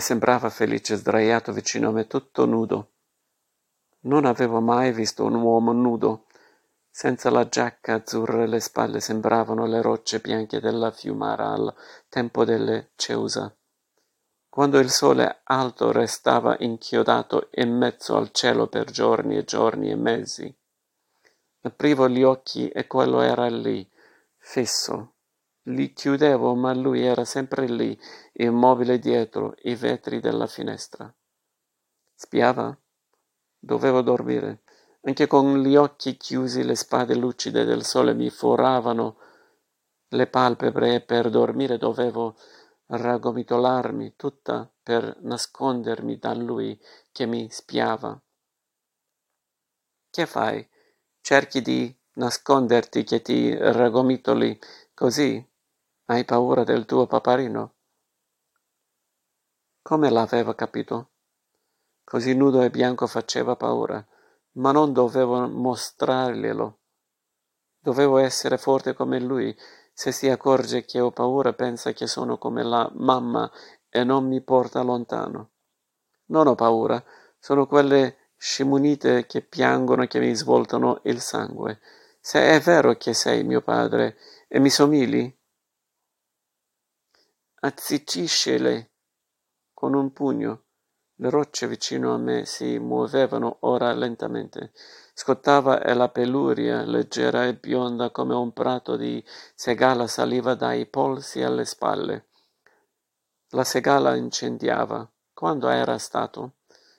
e sembrava felice sdraiato vicino a me tutto nudo. Non avevo mai visto un uomo nudo. Senza la giacca azzurra le spalle sembravano le rocce bianche della fiumara al tempo delle Ceusa. Quando il sole alto restava inchiodato in mezzo al cielo per giorni e giorni e mesi. Aprivo gli occhi e quello era lì, fisso. Li chiudevo, ma lui era sempre lì, immobile dietro i vetri della finestra. Spiava? Dovevo dormire. Anche con gli occhi chiusi le spade lucide del sole mi foravano le palpebre e per dormire dovevo raggomitolarmi tutta per nascondermi da lui che mi spiava. Che fai? Cerchi di nasconderti che ti raggomitoli così? Hai paura del tuo paparino? Come l'aveva capito? Così nudo e bianco faceva paura, ma non dovevo mostrarglielo. Dovevo essere forte come lui. Se si accorge che ho paura, pensa che sono come la mamma e non mi porta lontano. Non ho paura, sono quelle scimunite che piangono che mi svoltano il sangue. Se è vero che sei mio padre e mi somigli, Azzicciscele con un pugno. Le rocce vicino a me si muovevano ora lentamente. Scottava e la peluria, leggera e bionda come un prato di segala, saliva dai polsi alle spalle. La segala incendiava. Quando era stato?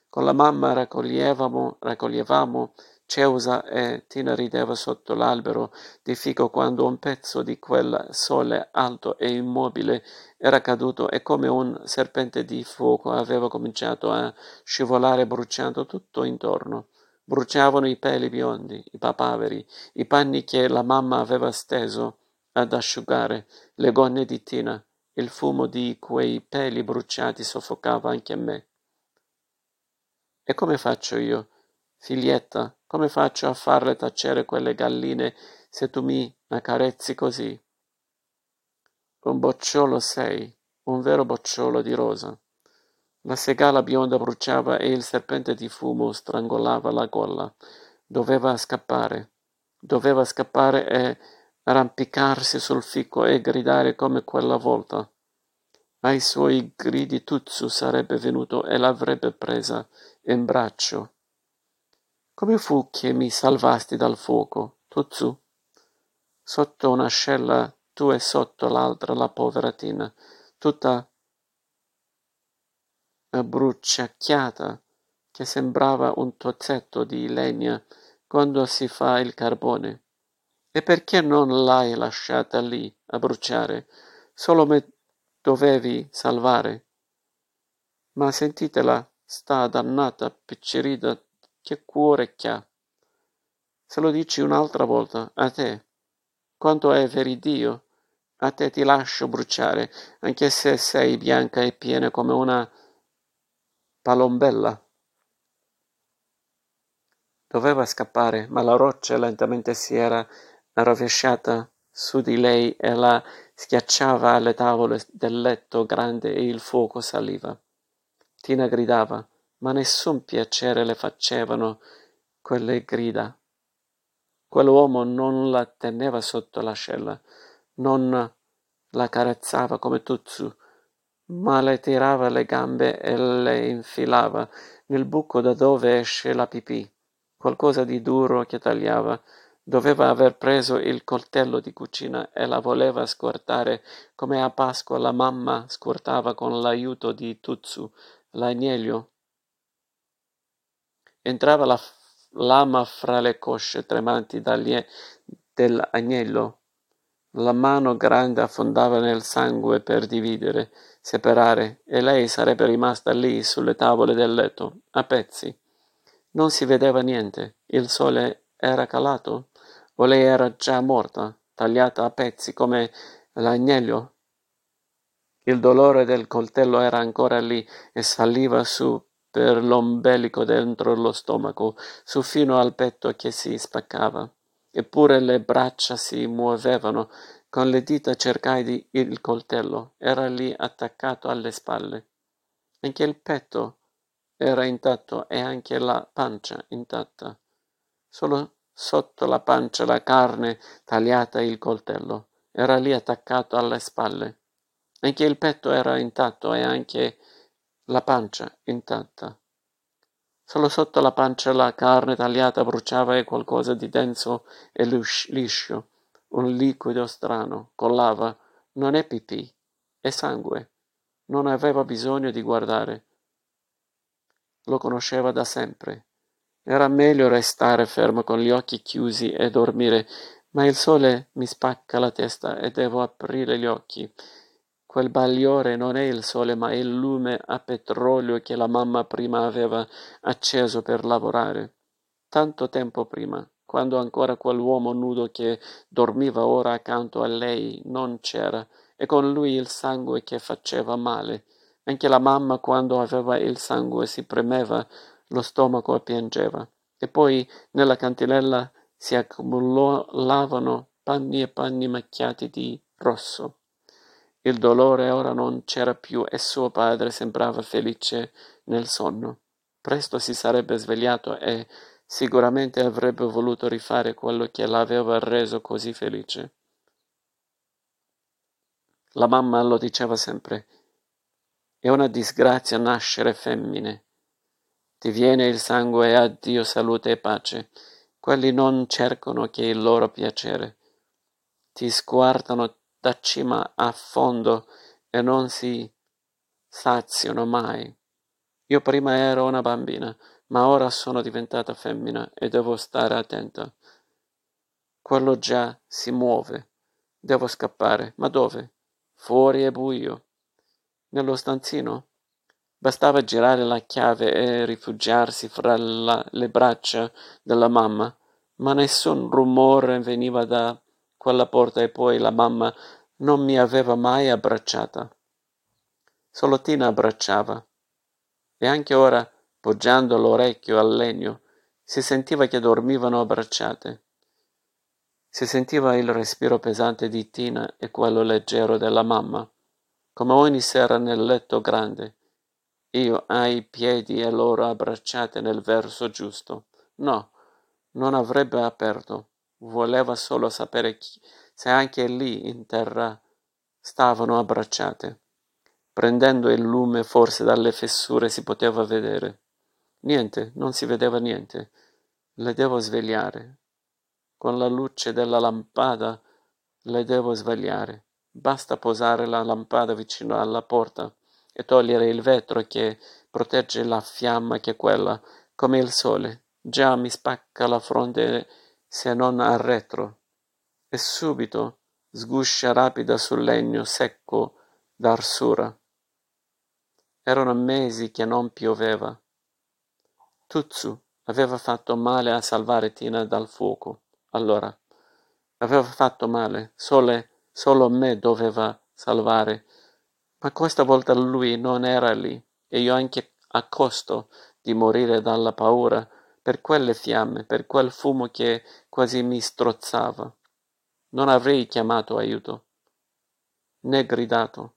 Con la mamma raccoglievamo, raccoglievamo Ceusa e Tina rideva sotto l'albero di fico quando un pezzo di quel sole alto e immobile era caduto e come un serpente di fuoco aveva cominciato a scivolare bruciando tutto intorno. Bruciavano i peli biondi, i papaveri, i panni che la mamma aveva steso ad asciugare, le gonne di Tina. Il fumo di quei peli bruciati soffocava anche me. E come faccio io? Figlietta, come faccio a farle tacere quelle galline se tu mi accarezzi così? Un bocciolo sei, un vero bocciolo di rosa. La segala bionda bruciava e il serpente di fumo strangolava la gola. Doveva scappare, doveva scappare e arrampicarsi sul fico e gridare come quella volta. Ai suoi gridi Tutsu sarebbe venuto e l'avrebbe presa in braccio. Come fu che mi salvasti dal fuoco, Tutsu? Sotto un'ascella tu e sotto l'altra la povera Tina, tutta abbruciacchiata, che sembrava un tozzetto di legna quando si fa il carbone. E perché non l'hai lasciata lì a bruciare? Solo me dovevi salvare. Ma sentitela, sta dannata piccerita che cuore che ha. Se lo dici un'altra volta, a te, quanto è veridio, a te ti lascio bruciare, anche se sei bianca e piena come una palombella. Doveva scappare, ma la roccia lentamente si era rovesciata su di lei e la schiacciava alle tavole del letto grande e il fuoco saliva. Tina gridava ma nessun piacere le facevano quelle grida. Quell'uomo non la teneva sotto l'ascella, non la carezzava come Tutsu, ma le tirava le gambe e le infilava nel buco da dove esce la pipì, qualcosa di duro che tagliava. Doveva aver preso il coltello di cucina e la voleva scortare come a Pasqua la mamma scortava con l'aiuto di Tutsu l'agnello Entrava la lama fra le cosce tremanti dell'agnello. La mano grande affondava nel sangue per dividere, separare, e lei sarebbe rimasta lì sulle tavole del letto, a pezzi. Non si vedeva niente. Il sole era calato? O lei era già morta, tagliata a pezzi come l'agnello? Il dolore del coltello era ancora lì e saliva su per l'ombelico dentro lo stomaco, su fino al petto che si spaccava. Eppure le braccia si muovevano. Con le dita cercai il coltello. Era lì attaccato alle spalle. Anche il petto era intatto e anche la pancia intatta. Solo sotto la pancia la carne tagliata il coltello era lì attaccato alle spalle. Anche il petto era intatto e anche la pancia intatta. Solo sotto la pancia la carne tagliata bruciava e qualcosa di denso e liscio, un liquido strano, colava. Non è pipì, è sangue. Non aveva bisogno di guardare. Lo conosceva da sempre. Era meglio restare fermo con gli occhi chiusi e dormire, ma il sole mi spacca la testa e devo aprire gli occhi. Quel bagliore non è il sole, ma il lume a petrolio che la mamma prima aveva acceso per lavorare. Tanto tempo prima, quando ancora quell'uomo nudo che dormiva ora accanto a lei non c'era, e con lui il sangue che faceva male. Anche la mamma, quando aveva il sangue, si premeva lo stomaco e piangeva. E poi nella cantilella si accumulavano panni e panni macchiati di rosso. Il dolore ora non c'era più e suo padre sembrava felice nel sonno. Presto si sarebbe svegliato e sicuramente avrebbe voluto rifare quello che l'aveva reso così felice. La mamma lo diceva sempre. È una disgrazia nascere femmine. Ti viene il sangue e addio salute e pace. Quelli non cercano che il loro piacere. Ti sguardano da cima a fondo e non si saziano mai. Io prima ero una bambina, ma ora sono diventata femmina e devo stare attenta. Quello già si muove. Devo scappare. Ma dove? Fuori è buio. Nello stanzino? Bastava girare la chiave e rifugiarsi fra la, le braccia della mamma, ma nessun rumore veniva da quella porta e poi la mamma non mi aveva mai abbracciata. Solo Tina abbracciava. E anche ora, poggiando l'orecchio al legno, si sentiva che dormivano abbracciate. Si sentiva il respiro pesante di Tina e quello leggero della mamma, come ogni sera nel letto grande. Io ai piedi e loro abbracciate nel verso giusto. No, non avrebbe aperto. Voleva solo sapere se anche lì in terra stavano abbracciate. Prendendo il lume forse dalle fessure si poteva vedere. Niente, non si vedeva niente. Le devo svegliare. Con la luce della lampada le devo svegliare. Basta posare la lampada vicino alla porta e togliere il vetro che protegge la fiamma che quella, come il sole, già mi spacca la fronte se non arretro e subito sguscia rapida sul legno secco d'arsura. Erano mesi che non pioveva. Tutsu aveva fatto male a salvare Tina dal fuoco. Allora, aveva fatto male, sole, solo me doveva salvare. Ma questa volta lui non era lì e io anche a costo di morire dalla paura per quelle fiamme, per quel fumo che quasi mi strozzava. Non avrei chiamato aiuto, né gridato.